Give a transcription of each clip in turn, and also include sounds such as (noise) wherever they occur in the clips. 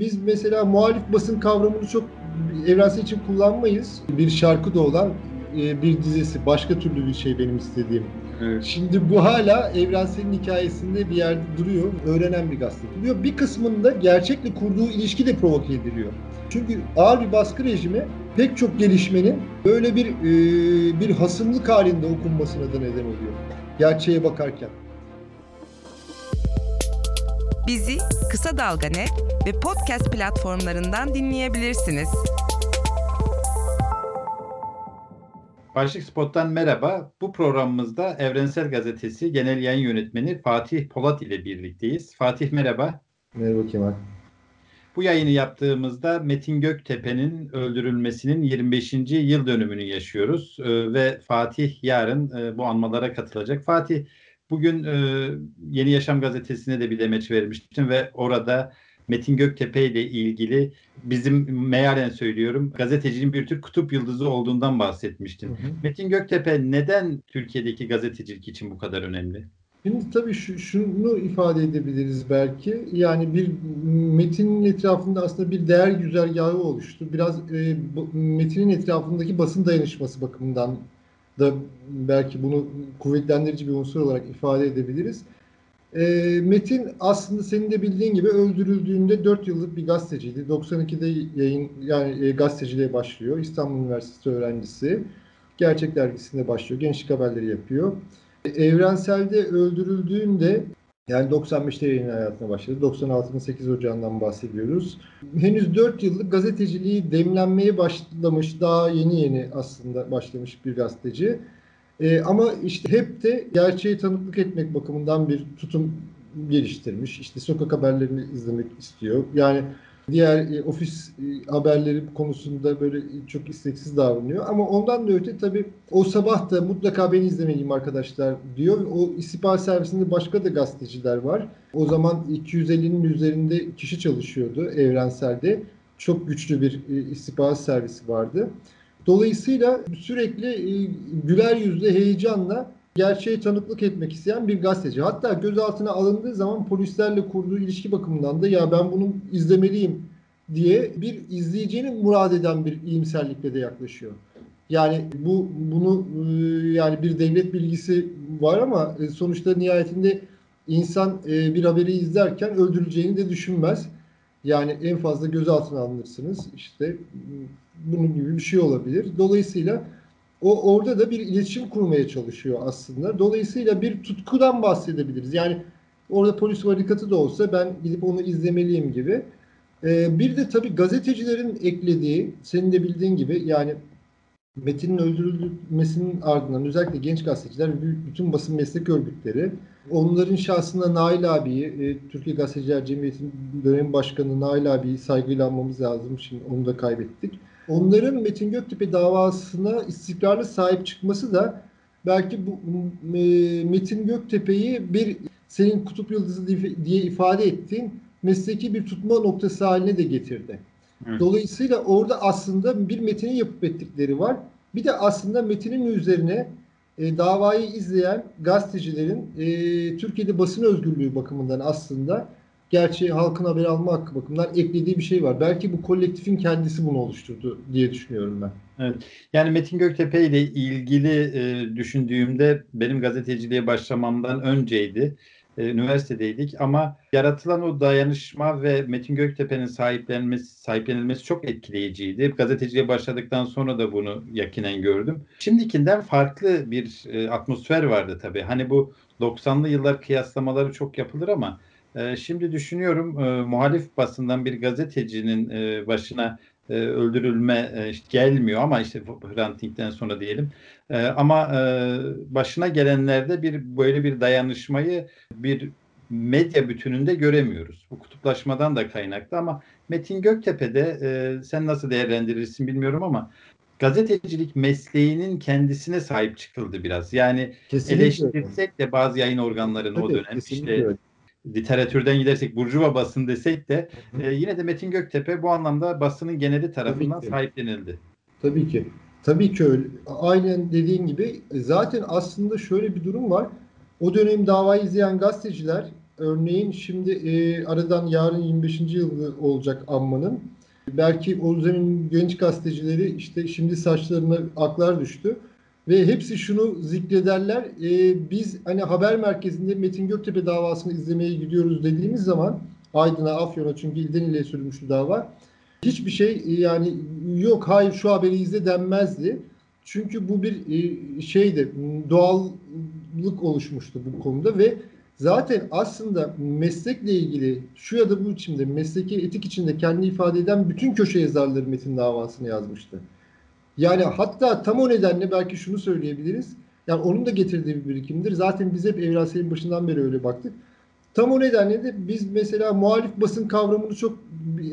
biz mesela muhalif basın kavramını çok evrensel için kullanmayız. Bir şarkı da olan e, bir dizesi başka türlü bir şey benim istediğim. Evet. Şimdi bu hala evrenselin hikayesinde bir yerde duruyor. Öğrenen bir gazete. Duruyor. Bir kısmında gerçekle kurduğu ilişki de provoke ediliyor. Çünkü ağır bir baskı rejimi pek çok gelişmenin böyle bir e, bir hasımlık halinde okunmasına da neden oluyor. Gerçeğe bakarken. Bizi Kısa Dalga Net ve podcast platformlarından dinleyebilirsiniz. Başlık Spot'tan merhaba. Bu programımızda Evrensel Gazetesi Genel Yayın Yönetmeni Fatih Polat ile birlikteyiz. Fatih merhaba. Merhaba Kemal. Bu yayını yaptığımızda Metin Göktepe'nin öldürülmesinin 25. yıl dönümünü yaşıyoruz ee, ve Fatih yarın e, bu anmalara katılacak. Fatih bugün e, Yeni Yaşam gazetesine de bir demeç vermiştim ve orada Metin Göktepe ile ilgili bizim mealen söylüyorum gazetecinin bir tür kutup yıldızı olduğundan bahsetmiştin. Hı hı. Metin Göktepe neden Türkiye'deki gazetecilik için bu kadar önemli? Şimdi tabii şu, şunu ifade edebiliriz belki. Yani bir metinin etrafında aslında bir değer güzergahı oluştu. Biraz e, metinin etrafındaki basın dayanışması bakımından da belki bunu kuvvetlendirici bir unsur olarak ifade edebiliriz. E, Metin aslında senin de bildiğin gibi öldürüldüğünde 4 yıllık bir gazeteciydi. 92'de yayın yani e, gazeteciliğe başlıyor. İstanbul Üniversitesi öğrencisi. Gerçek dergisinde başlıyor. Gençlik haberleri yapıyor. Evrenselde öldürüldüğünde yani 95'te yayın hayatına başladı. 96'nın 8 Ocağı'ndan bahsediyoruz. Henüz 4 yıllık gazeteciliği demlenmeye başlamış, daha yeni yeni aslında başlamış bir gazeteci. Ee, ama işte hep de gerçeği tanıklık etmek bakımından bir tutum geliştirmiş. İşte sokak haberlerini izlemek istiyor. Yani diğer e, ofis e, haberleri konusunda böyle çok isteksiz davranıyor. Ama ondan da öte tabii o sabah da mutlaka beni izlemeliyim arkadaşlar diyor. O istihbarat servisinde başka da gazeteciler var. O zaman 250'nin üzerinde kişi çalışıyordu evrenselde. Çok güçlü bir e, istihbarat servisi vardı. Dolayısıyla sürekli e, güler yüzle heyecanla gerçeğe tanıklık etmek isteyen bir gazeteci. Hatta gözaltına alındığı zaman polislerle kurduğu ilişki bakımından da ya ben bunu izlemeliyim diye bir izleyicinin murad eden bir iyimserlikle de yaklaşıyor. Yani bu bunu e, yani bir devlet bilgisi var ama e, sonuçta nihayetinde insan e, bir haberi izlerken öldürüleceğini de düşünmez. Yani en fazla gözaltına alınırsınız. İşte bunun gibi bir şey olabilir. Dolayısıyla o orada da bir iletişim kurmaya çalışıyor aslında. Dolayısıyla bir tutkudan bahsedebiliriz. Yani orada polis varikatı da olsa ben gidip onu izlemeliyim gibi. Ee, bir de tabii gazetecilerin eklediği, senin de bildiğin gibi yani Metin'in öldürülmesinin ardından özellikle genç gazeteciler ve bütün basın meslek örgütleri onların şahsında Nail abiyi, e, Türkiye Gazeteciler Cemiyeti'nin dönem başkanı Nail abiyi saygıyla anmamız lazım. Şimdi onu da kaybettik onların Metin Göktepe davasına istikrarlı sahip çıkması da belki bu e, Metin Göktepe'yi bir senin kutup yıldızı diye ifade ettiğin mesleki bir tutma noktası haline de getirdi. Evet. Dolayısıyla orada aslında bir metini yapıp ettikleri var. Bir de aslında metinin üzerine e, davayı izleyen gazetecilerin e, Türkiye'de basın özgürlüğü bakımından aslında gerçi halkın haberi alma hakkı bakımından eklediği bir şey var. Belki bu kolektifin kendisi bunu oluşturdu diye düşünüyorum ben. Evet. Yani Metin Göktepe ile ilgili e, düşündüğümde benim gazeteciliğe başlamamdan önceydi. E, üniversitedeydik ama yaratılan o dayanışma ve Metin Göktepe'nin sahiplenmesi, sahiplenilmesi çok etkileyiciydi. Gazeteciliğe başladıktan sonra da bunu yakinen gördüm. Şimdikinden farklı bir e, atmosfer vardı tabii. Hani bu 90'lı yıllar kıyaslamaları çok yapılır ama ee, şimdi düşünüyorum e, muhalif basından bir gazetecinin e, başına e, öldürülme e, gelmiyor ama işte Hrant Dink'ten sonra diyelim. E, ama e, başına gelenlerde bir böyle bir dayanışmayı bir medya bütününde göremiyoruz. Bu kutuplaşmadan da kaynaklı ama Metin Göktepe'de e, sen nasıl değerlendirirsin bilmiyorum ama gazetecilik mesleğinin kendisine sahip çıkıldı biraz. Yani kesinlikle eleştirsek de bazı yayın organlarını o dönem işte öyle literatürden gidersek Burjuva basın desek de e, yine de Metin Göktepe bu anlamda basının geneli tarafından Tabii sahiplenildi. Tabii ki. Tabii ki öyle. Aynen dediğin gibi zaten aslında şöyle bir durum var. O dönem davayı izleyen gazeteciler örneğin şimdi e, aradan yarın 25. yılı olacak anmanın. Belki o dönemin genç gazetecileri işte şimdi saçlarına aklar düştü. Ve hepsi şunu zikrederler. E, biz hani haber merkezinde Metin Göktepe davasını izlemeye gidiyoruz dediğimiz zaman Aydın'a, Afyon'a çünkü ilden ile sürülmüştü dava. Hiçbir şey yani yok hayır şu haberi izle denmezdi. Çünkü bu bir e, şeydi doğallık oluşmuştu bu konuda ve zaten aslında meslekle ilgili şu ya da bu içinde mesleki etik içinde kendi ifade eden bütün köşe yazarları Metin davasını yazmıştı. Yani hatta tam o nedenle belki şunu söyleyebiliriz. Yani onun da getirdiği bir birikimdir. Zaten biz hep evrenselin başından beri öyle baktık. Tam o nedenle de biz mesela muhalif basın kavramını çok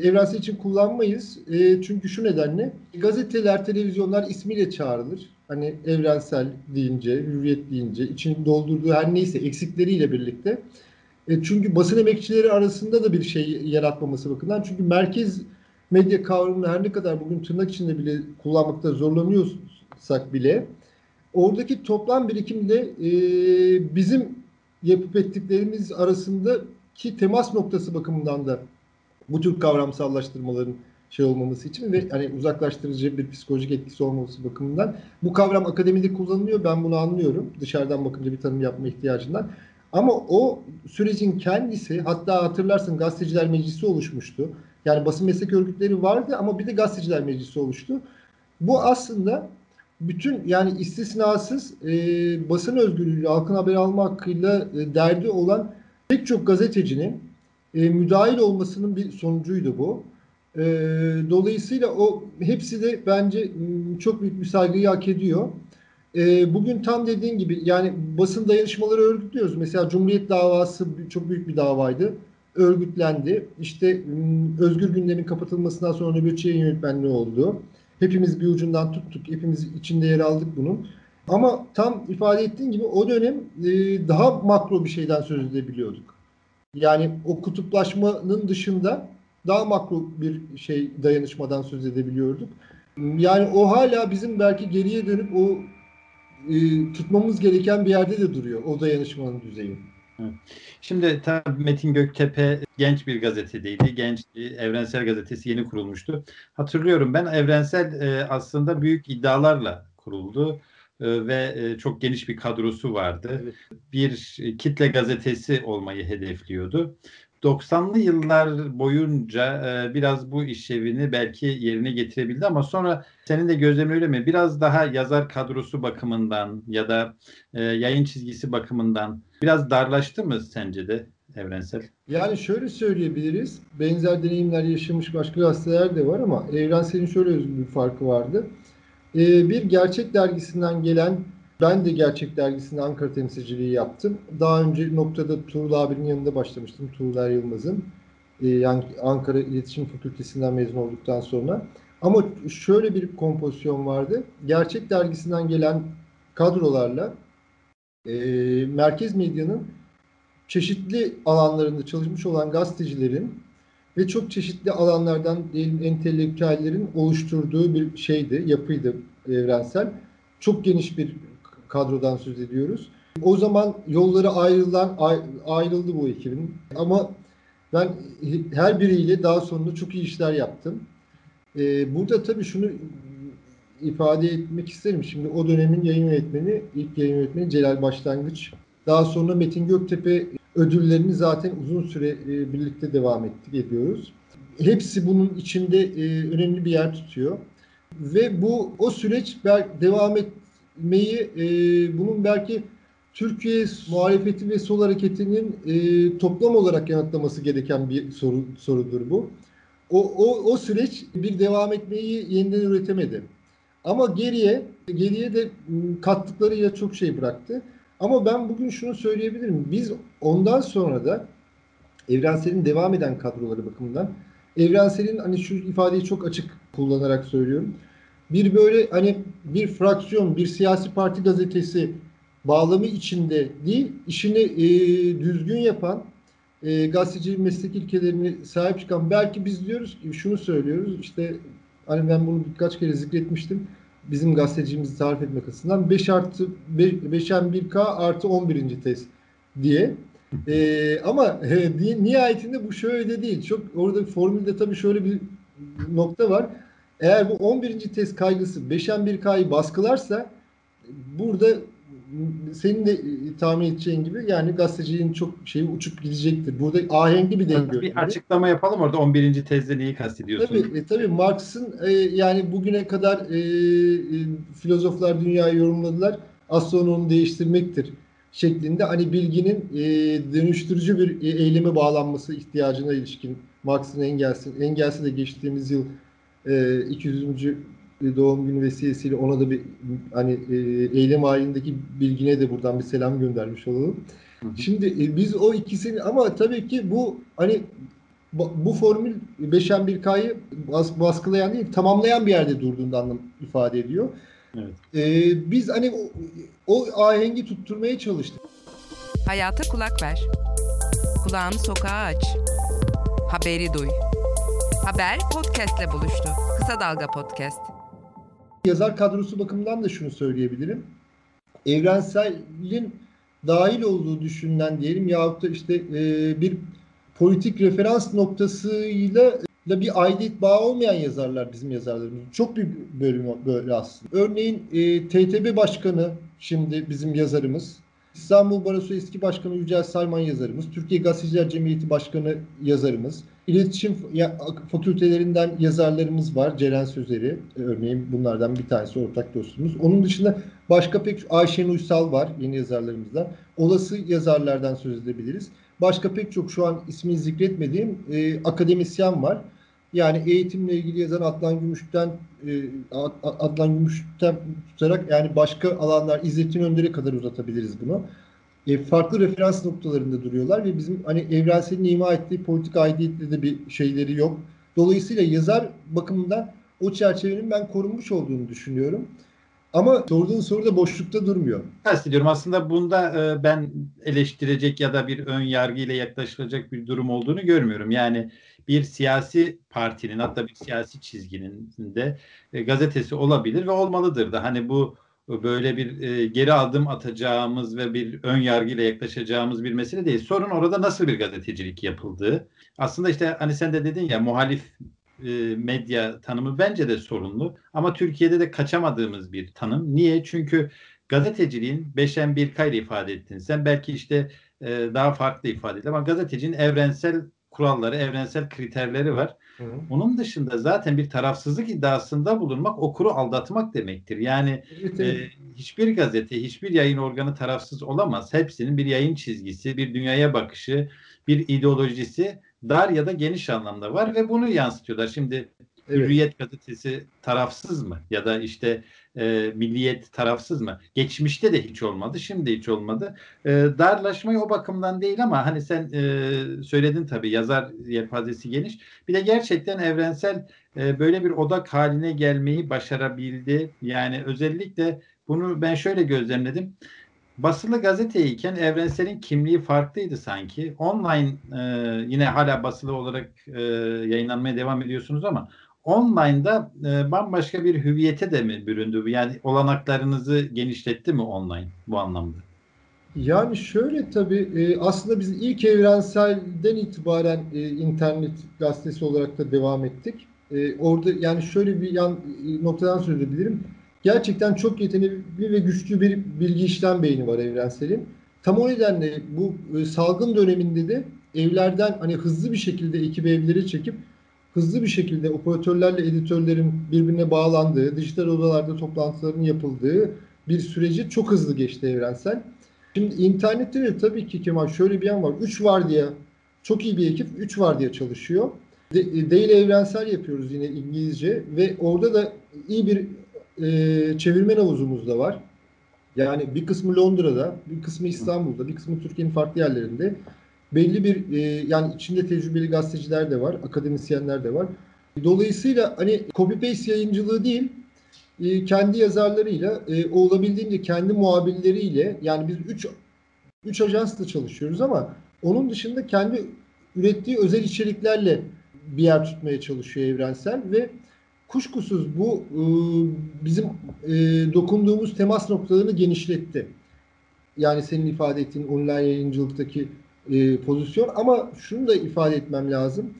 evrensel için kullanmayız. E, çünkü şu nedenle gazeteler, televizyonlar ismiyle çağrılır. Hani evrensel deyince, hürriyet deyince, için doldurduğu her neyse eksikleriyle birlikte. E, çünkü basın emekçileri arasında da bir şey yaratmaması bakımından. Çünkü merkez medya kavramını her ne kadar bugün tırnak içinde bile kullanmakta zorlanıyorsak bile oradaki toplam birikimde e, bizim yapıp ettiklerimiz arasındaki temas noktası bakımından da bu tür kavramsallaştırmaların şey olmaması için ve hani uzaklaştırıcı bir psikolojik etkisi olmaması bakımından bu kavram akademide kullanılıyor. Ben bunu anlıyorum. Dışarıdan bakınca bir tanım yapma ihtiyacından. Ama o sürecin kendisi hatta hatırlarsın gazeteciler meclisi oluşmuştu. Yani basın meslek örgütleri vardı ama bir de gazeteciler meclisi oluştu. Bu aslında bütün yani istisnasız e, basın özgürlüğü, halkın haber alma hakkıyla e, derdi olan pek çok gazetecinin e, müdahil olmasının bir sonucuydu bu. E, dolayısıyla o hepsi de bence çok büyük bir saygıyı hak ediyor. E, bugün tam dediğin gibi yani basın dayanışmaları örgütlüyoruz. Mesela Cumhuriyet davası çok büyük bir davaydı. Örgütlendi. İşte Özgür Gündem'in kapatılmasından sonra nöbetçi yayın yönetmenliği oldu. Hepimiz bir ucundan tuttuk. Hepimiz içinde yer aldık bunun. Ama tam ifade ettiğin gibi o dönem e, daha makro bir şeyden söz edebiliyorduk. Yani o kutuplaşmanın dışında daha makro bir şey dayanışmadan söz edebiliyorduk. Yani o hala bizim belki geriye dönüp o e, tutmamız gereken bir yerde de duruyor o dayanışmanın düzeyi. Şimdi tabii Metin Göktepe genç bir gazetedeydi. Genç Evrensel Gazetesi yeni kurulmuştu. Hatırlıyorum ben Evrensel e, aslında büyük iddialarla kuruldu e, ve e, çok geniş bir kadrosu vardı. Evet. Bir kitle gazetesi olmayı hedefliyordu. 90'lı yıllar boyunca e, biraz bu işlevini belki yerine getirebildi ama sonra senin de gözlemin öyle mi? Biraz daha yazar kadrosu bakımından ya da e, yayın çizgisi bakımından biraz darlaştı mı sence de evrensel? Yani şöyle söyleyebiliriz. Benzer deneyimler yaşamış başka gazeteler de var ama evrenselin şöyle bir farkı vardı. Ee, bir gerçek dergisinden gelen ben de Gerçek Dergisi'nde Ankara temsilciliği yaptım. Daha önce noktada Tuğrul abinin yanında başlamıştım. Tuğrul Er Yılmaz'ın. Ee, Ankara İletişim Fakültesinden mezun olduktan sonra. Ama şöyle bir kompozisyon vardı. Gerçek Dergisi'nden gelen kadrolarla e, merkez medyanın çeşitli alanlarında çalışmış olan gazetecilerin ve çok çeşitli alanlardan diyelim entelektüellerin oluşturduğu bir şeydi, yapıydı evrensel. Çok geniş bir kadrodan söz ediyoruz. O zaman yolları ayrılan ayrıldı bu ekibin. Ama ben her biriyle daha sonra çok iyi işler yaptım. Ee, burada tabii şunu ifade etmek isterim. Şimdi o dönemin yayın yönetmeni, ilk yayın yönetmeni Celal Başlangıç. Daha sonra Metin Göktepe ödüllerini zaten uzun süre e, birlikte devam ettik ediyoruz. Hepsi bunun içinde e, önemli bir yer tutuyor. Ve bu o süreç devam et, etmeyi e, bunun belki Türkiye muhalefeti ve sol hareketinin e, toplam olarak yanıtlaması gereken bir soru sorudur bu. O, o, o süreç bir devam etmeyi yeniden üretemedi. Ama geriye geriye de kattıkları ya çok şey bıraktı. Ama ben bugün şunu söyleyebilirim. Biz ondan sonra da Evrensel'in devam eden kadroları bakımından Evrensel'in hani şu ifadeyi çok açık kullanarak söylüyorum bir böyle hani bir fraksiyon, bir siyasi parti gazetesi bağlamı içinde değil, işini e, düzgün yapan, e, gazetecilik meslek ilkelerini sahip çıkan, belki biz diyoruz ki şunu söylüyoruz, işte hani ben bunu birkaç kere zikretmiştim, bizim gazeteciliğimizi tarif etmek açısından 5 artı 5'en 1K artı 11. test diye. E, ama (laughs) e, nihayetinde bu şöyle değil. Çok orada formülde tabii şöyle bir nokta var. Eğer bu 11. test kaygısı 5'en 1K'yı baskılarsa burada senin de e, tahmin edeceğin gibi yani gazeteciliğin çok şeyi uçup gidecektir. Burada ahenkli bir denge. Bir açıklama yapalım orada 11. tezde neyi kastediyorsun? Tabii, e, tabii Marx'ın e, yani bugüne kadar e, e, filozoflar dünyayı yorumladılar. Onu değiştirmektir şeklinde hani bilginin e, dönüştürücü bir e, eyleme bağlanması ihtiyacına ilişkin Marx'ın Engels'in Engels'i de geçtiğimiz yıl e, 200 doğum günü vesilesiyle ona da bir hani e, eylem halindeki bilgine de buradan bir selam göndermiş olalım. Şimdi e, biz o ikisini ama tabii ki bu hani bu formül 5'en 1K'yı bas, baskılayan değil tamamlayan bir yerde durduğunda anlam ifade ediyor. Evet. Ee, biz hani o, o ahengi tutturmaya çalıştık. Hayata kulak ver. Kulağını sokağa aç. Haberi duy. Haber podcastle buluştu. Kısa Dalga Podcast. Yazar kadrosu bakımından da şunu söyleyebilirim. Evrensel'in dahil olduğu düşünülen diyelim yahut da işte e, bir politik referans noktasıyla da bir aidiyet bağı olmayan yazarlar bizim yazarlarımız. Çok bir bölüm böyle aslında. Örneğin e, TTB Başkanı şimdi bizim yazarımız. İstanbul Barosu eski başkanı Yücel Salman yazarımız. Türkiye Gazeteciler Cemiyeti Başkanı yazarımız. İletişim fakültelerinden yazarlarımız var. Ceren Sözeri örneğin bunlardan bir tanesi ortak dostumuz. Onun dışında başka pek Ayşen Uysal var yeni yazarlarımızdan. Olası yazarlardan söz edebiliriz. Başka pek çok şu an ismini zikretmediğim e, akademisyen var. Yani eğitimle ilgili yazan Adnan Gümüş'ten e, Adnan Gümüş'ten tutarak yani başka alanlar İzzettin Önder'e kadar uzatabiliriz bunu. E, farklı referans noktalarında duruyorlar ve bizim hani evrenselin ima ettiği politik aidiyette de bir şeyleri yok. Dolayısıyla yazar bakımından o çerçevenin ben korunmuş olduğunu düşünüyorum. Ama sorduğun soru da boşlukta durmuyor. Kastediyorum aslında bunda e, ben eleştirecek ya da bir ön yargıyla yaklaşılacak bir durum olduğunu görmüyorum. Yani bir siyasi partinin hatta bir siyasi çizginin de e, gazetesi olabilir ve olmalıdır da. Hani bu böyle bir e, geri adım atacağımız ve bir ön yargıyla yaklaşacağımız bir mesele değil. Sorun orada nasıl bir gazetecilik yapıldığı. Aslında işte hani sen de dedin ya muhalif e, medya tanımı bence de sorunlu. Ama Türkiye'de de kaçamadığımız bir tanım. Niye? Çünkü gazeteciliğin beşen bir kayla ifade ettin. Sen belki işte e, daha farklı ifade edin ama gazetecinin evrensel kuralları, evrensel kriterleri var. Hı hı. Onun dışında zaten bir tarafsızlık iddiasında bulunmak okuru aldatmak demektir. Yani evet, evet. E, hiçbir gazete, hiçbir yayın organı tarafsız olamaz. Hepsinin bir yayın çizgisi, bir dünyaya bakışı, bir ideolojisi dar ya da geniş anlamda var ve bunu yansıtıyorlar. Şimdi Evet. Hürriyet gazetesi tarafsız mı? Ya da işte e, Milliyet tarafsız mı? Geçmişte de hiç olmadı, şimdi hiç olmadı. E, darlaşmayı o bakımdan değil ama hani sen e, söyledin tabii yazar yelpazesi geniş. Bir de gerçekten evrensel e, böyle bir odak haline gelmeyi başarabildi. Yani özellikle bunu ben şöyle gözlemledim. Basılı gazeteyken Evrensel'in kimliği farklıydı sanki. Online e, yine hala basılı olarak e, yayınlanmaya devam ediyorsunuz ama online'da e, bambaşka bir hüviyete de mi büründü? Yani olanaklarınızı genişletti mi online bu anlamda? Yani şöyle tabii e, aslında biz ilk evrenselden itibaren e, internet gazetesi olarak da devam ettik. E, orada yani şöyle bir yan e, noktadan söyleyebilirim. Gerçekten çok yetenekli ve güçlü bir bilgi işlem beyni var evrenselin. Tam o nedenle bu e, salgın döneminde de evlerden hani hızlı bir şekilde ekip evleri çekip hızlı bir şekilde operatörlerle editörlerin birbirine bağlandığı, dijital odalarda toplantıların yapıldığı bir süreci çok hızlı geçti evrensel. Şimdi internette de tabii ki Kemal şöyle bir yan var. 3 var diye çok iyi bir ekip 3 var diye çalışıyor. De, değil evrensel yapıyoruz yine İngilizce ve orada da iyi bir e, çevirmen havuzumuz da var. Yani bir kısmı Londra'da, bir kısmı İstanbul'da, bir kısmı Türkiye'nin farklı yerlerinde belli bir e, yani içinde tecrübeli gazeteciler de var, akademisyenler de var. Dolayısıyla hani copy paste yayıncılığı değil, e, kendi yazarlarıyla e, olabildiğince kendi muhabirleriyle yani biz 3 3 ajansla çalışıyoruz ama onun dışında kendi ürettiği özel içeriklerle bir yer tutmaya çalışıyor Evrensel ve kuşkusuz bu e, bizim e, dokunduğumuz temas noktalarını genişletti. Yani senin ifade ettiğin online yayıncılıktaki e, pozisyon ama şunu da ifade etmem lazım.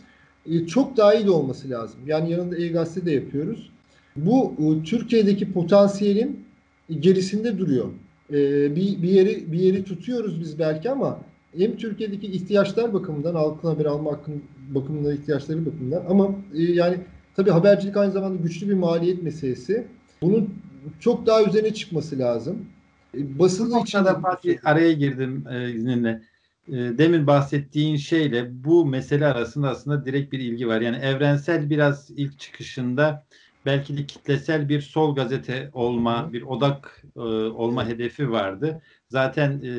E, çok daha iyi de olması lazım. Yani yanında E-Gazete de yapıyoruz. Bu e, Türkiye'deki potansiyelin gerisinde duruyor. E, bir, bir yeri bir yeri tutuyoruz biz belki ama hem Türkiye'deki ihtiyaçlar bakımından halkın haber alma bakımından ihtiyaçları bakımından ama e, yani tabii habercilik aynı zamanda güçlü bir maliyet meselesi. Bunun çok daha üzerine çıkması lazım. E, basılı için Fatih araya girdim e, izninle. E, demin bahsettiğin şeyle bu mesele arasında aslında direkt bir ilgi var. Yani evrensel biraz ilk çıkışında belki de kitlesel bir sol gazete olma, bir odak e, olma hedefi vardı. Zaten e,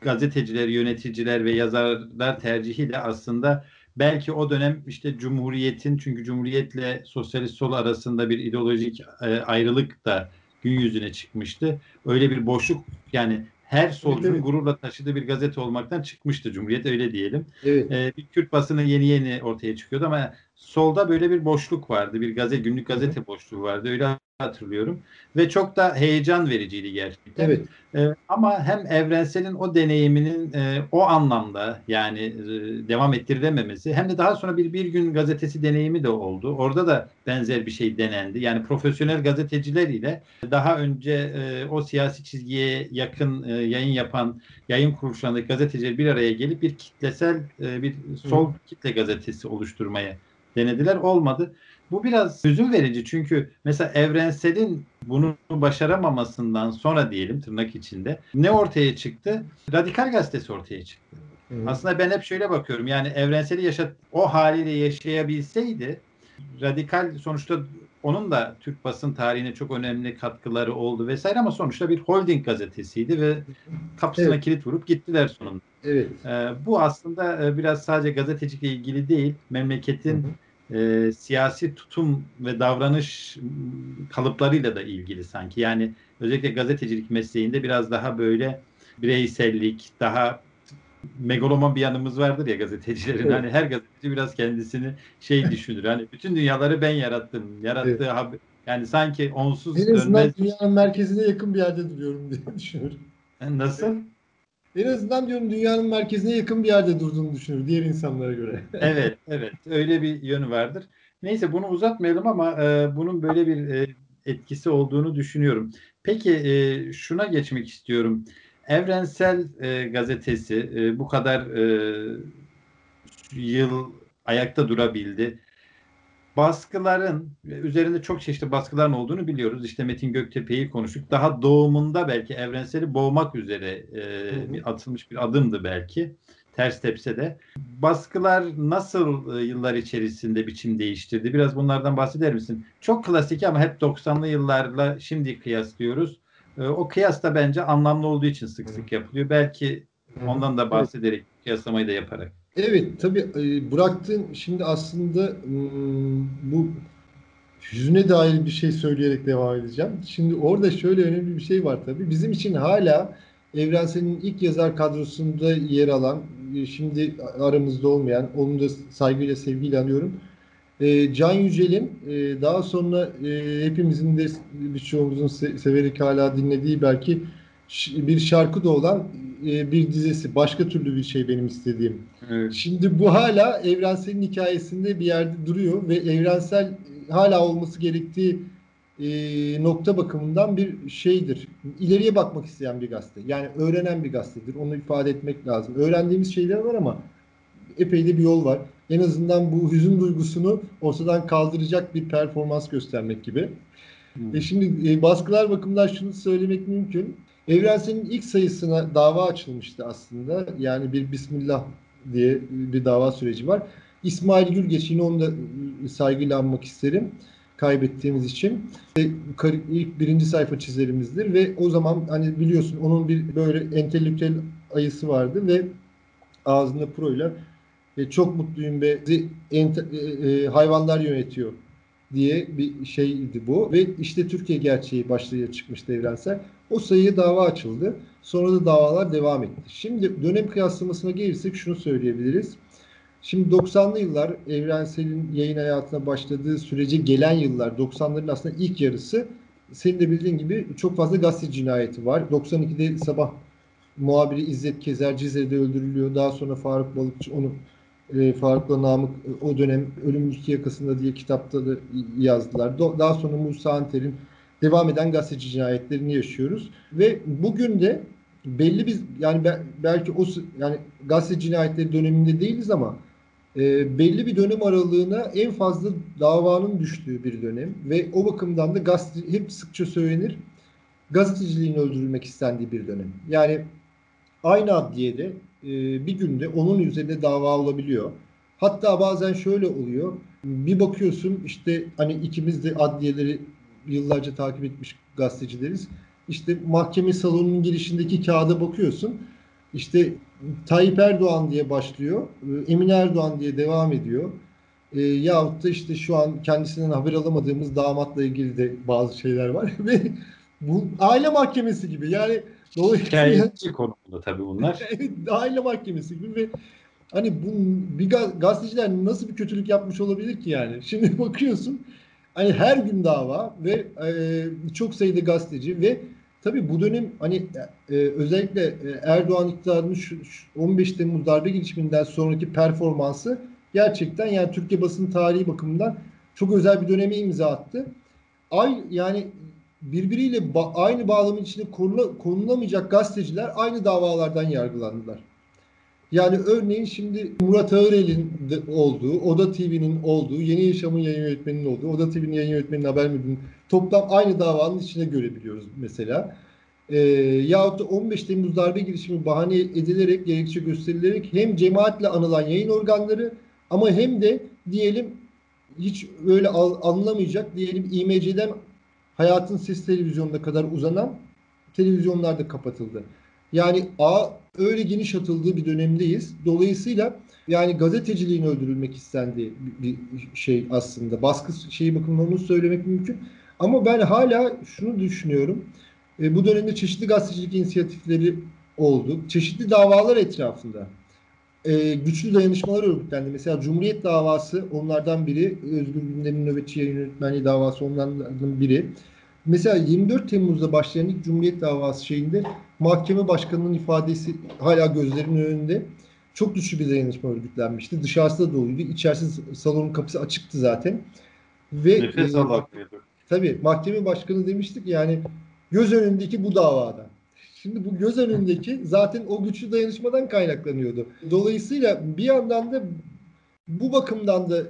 gazeteciler, yöneticiler ve yazarlar tercihiyle aslında belki o dönem işte Cumhuriyet'in çünkü Cumhuriyet'le Sosyalist Sol arasında bir ideolojik e, ayrılık da gün yüzüne çıkmıştı. Öyle bir boşluk yani her solcunun evet. gururla taşıdığı bir gazete olmaktan çıkmıştı Cumhuriyet öyle diyelim. Evet. Ee, bir Kürt basını yeni yeni ortaya çıkıyordu ama solda böyle bir boşluk vardı. Bir gazete günlük gazete boşluğu vardı. Öyle hatırlıyorum. Ve çok da heyecan vericiydi gerçekten. Evet. Ee, ama hem evrenselin o deneyiminin e, o anlamda yani e, devam ettirilememesi hem de daha sonra bir bir gün gazetesi deneyimi de oldu. Orada da benzer bir şey denendi. Yani profesyonel gazeteciler ile daha önce e, o siyasi çizgiye yakın e, yayın yapan yayın kuruluşlarındaki gazeteciler bir araya gelip bir kitlesel e, bir sol Hı. kitle gazetesi oluşturmaya denediler. Olmadı. Bu biraz hüzün verici çünkü mesela evrenselin bunu başaramamasından sonra diyelim tırnak içinde ne ortaya çıktı? Radikal gazetesi ortaya çıktı. Hı. Aslında ben hep şöyle bakıyorum yani evrenseli yaşat o haliyle yaşayabilseydi radikal sonuçta onun da Türk basın tarihine çok önemli katkıları oldu vesaire ama sonuçta bir holding gazetesiydi ve kapısına evet. kilit vurup gittiler sonunda. Evet. Ee, bu aslında e, biraz sadece gazetecilikle ilgili değil, memleketin hı hı e, siyasi tutum ve davranış kalıplarıyla da ilgili sanki. Yani özellikle gazetecilik mesleğinde biraz daha böyle bireysellik, daha megaloman bir yanımız vardır ya gazetecilerin. Evet. Hani her gazeteci biraz kendisini şey (laughs) düşünür. Hani bütün dünyaları ben yarattım. Yarattığı evet. haber yani sanki onsuz en azından dönmez. dünyanın merkezine yakın bir yerde duruyorum diye (laughs) düşünüyorum. Nasıl? En azından diyorum dünyanın merkezine yakın bir yerde durduğunu düşünür diğer insanlara göre. (laughs) evet, evet. Öyle bir yönü vardır. Neyse bunu uzatmayalım ama e, bunun böyle bir e, etkisi olduğunu düşünüyorum. Peki e, şuna geçmek istiyorum. Evrensel e, gazetesi e, bu kadar e, yıl ayakta durabildi baskıların üzerinde çok çeşitli baskıların olduğunu biliyoruz. İşte Metin Göktepe'yi konuştuk. Daha doğumunda belki evrenseli boğmak üzere e, bir atılmış bir adımdı belki. Ters tepse de. Baskılar nasıl e, yıllar içerisinde biçim değiştirdi? Biraz bunlardan bahseder misin? Çok klasik ama hep 90'lı yıllarla şimdi kıyaslıyoruz. E, o kıyas da bence anlamlı olduğu için sık sık yapılıyor. Belki ondan da bahsederek kıyaslamayı da yaparak. Evet tabii bıraktığın şimdi aslında bu hüzüne dair bir şey söyleyerek devam edeceğim. Şimdi orada şöyle önemli bir şey var tabii. Bizim için hala Evrensel'in ilk yazar kadrosunda yer alan, şimdi aramızda olmayan, onu da saygıyla sevgiyle anıyorum. Can Yücel'in daha sonra hepimizin de birçoğumuzun severek hala dinlediği belki bir şarkı da olan e, bir dizesi. Başka türlü bir şey benim istediğim. Evet. Şimdi bu hala evrenselin hikayesinde bir yerde duruyor ve evrensel hala olması gerektiği e, nokta bakımından bir şeydir. İleriye bakmak isteyen bir gazete. Yani öğrenen bir gazetedir. Onu ifade etmek lazım. Öğrendiğimiz şeyler var ama epey de bir yol var. En azından bu hüzün duygusunu ortadan kaldıracak bir performans göstermek gibi. Hmm. E şimdi e, baskılar bakımından şunu söylemek mümkün. Evrensel'in ilk sayısına dava açılmıştı aslında. Yani bir Bismillah diye bir dava süreci var. İsmail Gülgeç yine onu da saygıyla anmak isterim kaybettiğimiz için. İlk birinci sayfa çizerimizdir ve o zaman hani biliyorsun onun bir böyle entelektüel ayısı vardı ve ağzında proyla e, çok mutluyum ve e, e, hayvanlar yönetiyor diye bir şeydi bu. Ve işte Türkiye gerçeği başlığı çıkmıştı evrensel. O sayıya dava açıldı. Sonra da davalar devam etti. Şimdi dönem kıyaslamasına gelirsek şunu söyleyebiliriz. Şimdi 90'lı yıllar Evrensel'in yayın hayatına başladığı sürece gelen yıllar 90'ların aslında ilk yarısı senin de bildiğin gibi çok fazla gazete cinayeti var. 92'de sabah muhabiri İzzet Kezer Cizre'de öldürülüyor. Daha sonra Faruk Balıkçı onu e, Faruk'la Namık o dönem Ölümün İki Yakasında diye kitapta da yazdılar. Daha sonra Musa Anter'in devam eden gazeteci cinayetlerini yaşıyoruz. Ve bugün de belli bir yani belki o yani gazete cinayetleri döneminde değiliz ama e, belli bir dönem aralığına en fazla davanın düştüğü bir dönem ve o bakımdan da gazete hep sıkça söylenir gazeteciliğin öldürülmek istendiği bir dönem. Yani aynı adliyede e, bir günde onun üzerinde dava olabiliyor. Hatta bazen şöyle oluyor. Bir bakıyorsun işte hani ikimiz de adliyeleri yıllarca takip etmiş gazetecileriz. İşte mahkeme salonunun girişindeki kağıda bakıyorsun. İşte Tayyip Erdoğan diye başlıyor. E, Emin Erdoğan diye devam ediyor. E, yahut da işte şu an kendisinden haber alamadığımız damatla ilgili de bazı şeyler var. (laughs) Ve bu aile mahkemesi gibi. Yani dolayısıyla (laughs) konumunda tabii bunlar. (laughs) aile mahkemesi gibi ve hani bu bir gazeteciler nasıl bir kötülük yapmış olabilir ki yani? (laughs) Şimdi bakıyorsun hani her gün dava ve e, çok sayıda gazeteci ve tabii bu dönem hani e, özellikle e, Erdoğan iktidarının 15 Temmuz darbe girişiminden sonraki performansı gerçekten yani Türkiye basın tarihi bakımından çok özel bir döneme imza attı. Ay yani birbiriyle ba- aynı bağlamın içinde konula- konulamayacak gazeteciler aynı davalardan yargılandılar. Yani örneğin şimdi Murat Ağırel'in olduğu, Oda TV'nin olduğu, Yeni Yaşam'ın yayın yönetmeninin olduğu, Oda TV'nin yayın yönetmeninin haber müdürünün toplam aynı davanın içine görebiliyoruz mesela. E, yahut da 15 Temmuz darbe girişimi bahane edilerek, gerekçe gösterilerek hem cemaatle anılan yayın organları ama hem de diyelim hiç öyle anlamayacak diyelim İMC'den hayatın ses televizyonuna kadar uzanan televizyonlar da kapatıldı. Yani A öyle geniş atıldığı bir dönemdeyiz. Dolayısıyla yani gazeteciliğin öldürülmek istendiği bir şey aslında. Baskı şeyi bakımından onu söylemek mümkün. Ama ben hala şunu düşünüyorum. E, bu dönemde çeşitli gazetecilik inisiyatifleri oldu. Çeşitli davalar etrafında e, güçlü dayanışmalar örgütlendi. Mesela Cumhuriyet davası onlardan biri. Özgür Gündem'in nöbetçi yayın yönetmenliği davası onlardan biri. Mesela 24 Temmuz'da başlayan ilk Cumhuriyet davası şeyinde mahkeme başkanının ifadesi hala gözlerimin önünde. Çok güçlü bir dayanışma örgütlenmişti. Dışarısı da doluydu. İçerisi salonun kapısı açıktı zaten. Ve Nefes e, Tabii mahkeme başkanı demiştik yani göz önündeki bu davada. Şimdi bu göz önündeki zaten o güçlü dayanışmadan kaynaklanıyordu. Dolayısıyla bir yandan da bu bakımdan da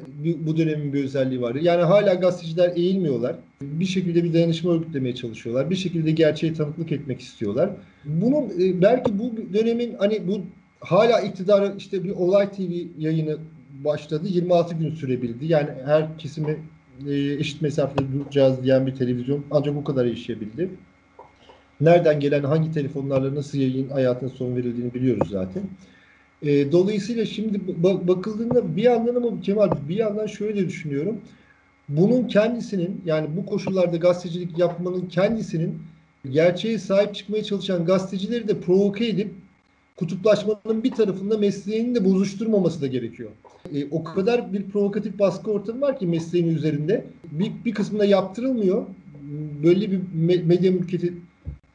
bu dönemin bir özelliği var. Yani hala gazeteciler eğilmiyorlar. Bir şekilde bir dayanışma örgütlemeye çalışıyorlar. Bir şekilde gerçeği tanıklık etmek istiyorlar. Bunun e, belki bu dönemin hani bu hala iktidar işte bir Olay TV yayını başladı. 26 gün sürebildi. Yani her kesimi e, eşit mesafede duracağız diyen bir televizyon ancak o kadar yaşayabildi nereden gelen hangi telefonlarla nasıl yayın hayatına son verildiğini biliyoruz zaten. E, dolayısıyla şimdi bakıldığında bir yandan ama Kemal bir yandan şöyle düşünüyorum. Bunun kendisinin yani bu koşullarda gazetecilik yapmanın kendisinin gerçeğe sahip çıkmaya çalışan gazetecileri de provoke edip kutuplaşmanın bir tarafında mesleğini de bozuşturmaması da gerekiyor. E, o kadar bir provokatif baskı ortamı var ki mesleğin üzerinde. Bir, bir kısmında yaptırılmıyor. Böyle bir medya mülkiyeti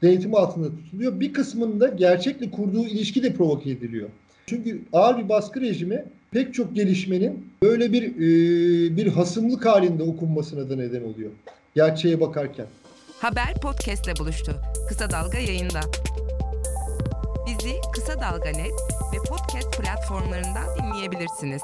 denetim altında tutuluyor. Bir kısmında gerçekle kurduğu ilişki de provoke ediliyor. Çünkü ağır bir baskı rejimi pek çok gelişmenin böyle bir e, bir hasımlık halinde okunmasına da neden oluyor. Gerçeğe bakarken. Haber podcastle buluştu. Kısa Dalga yayında. Bizi Kısa Dalga Net ve podcast platformlarından dinleyebilirsiniz.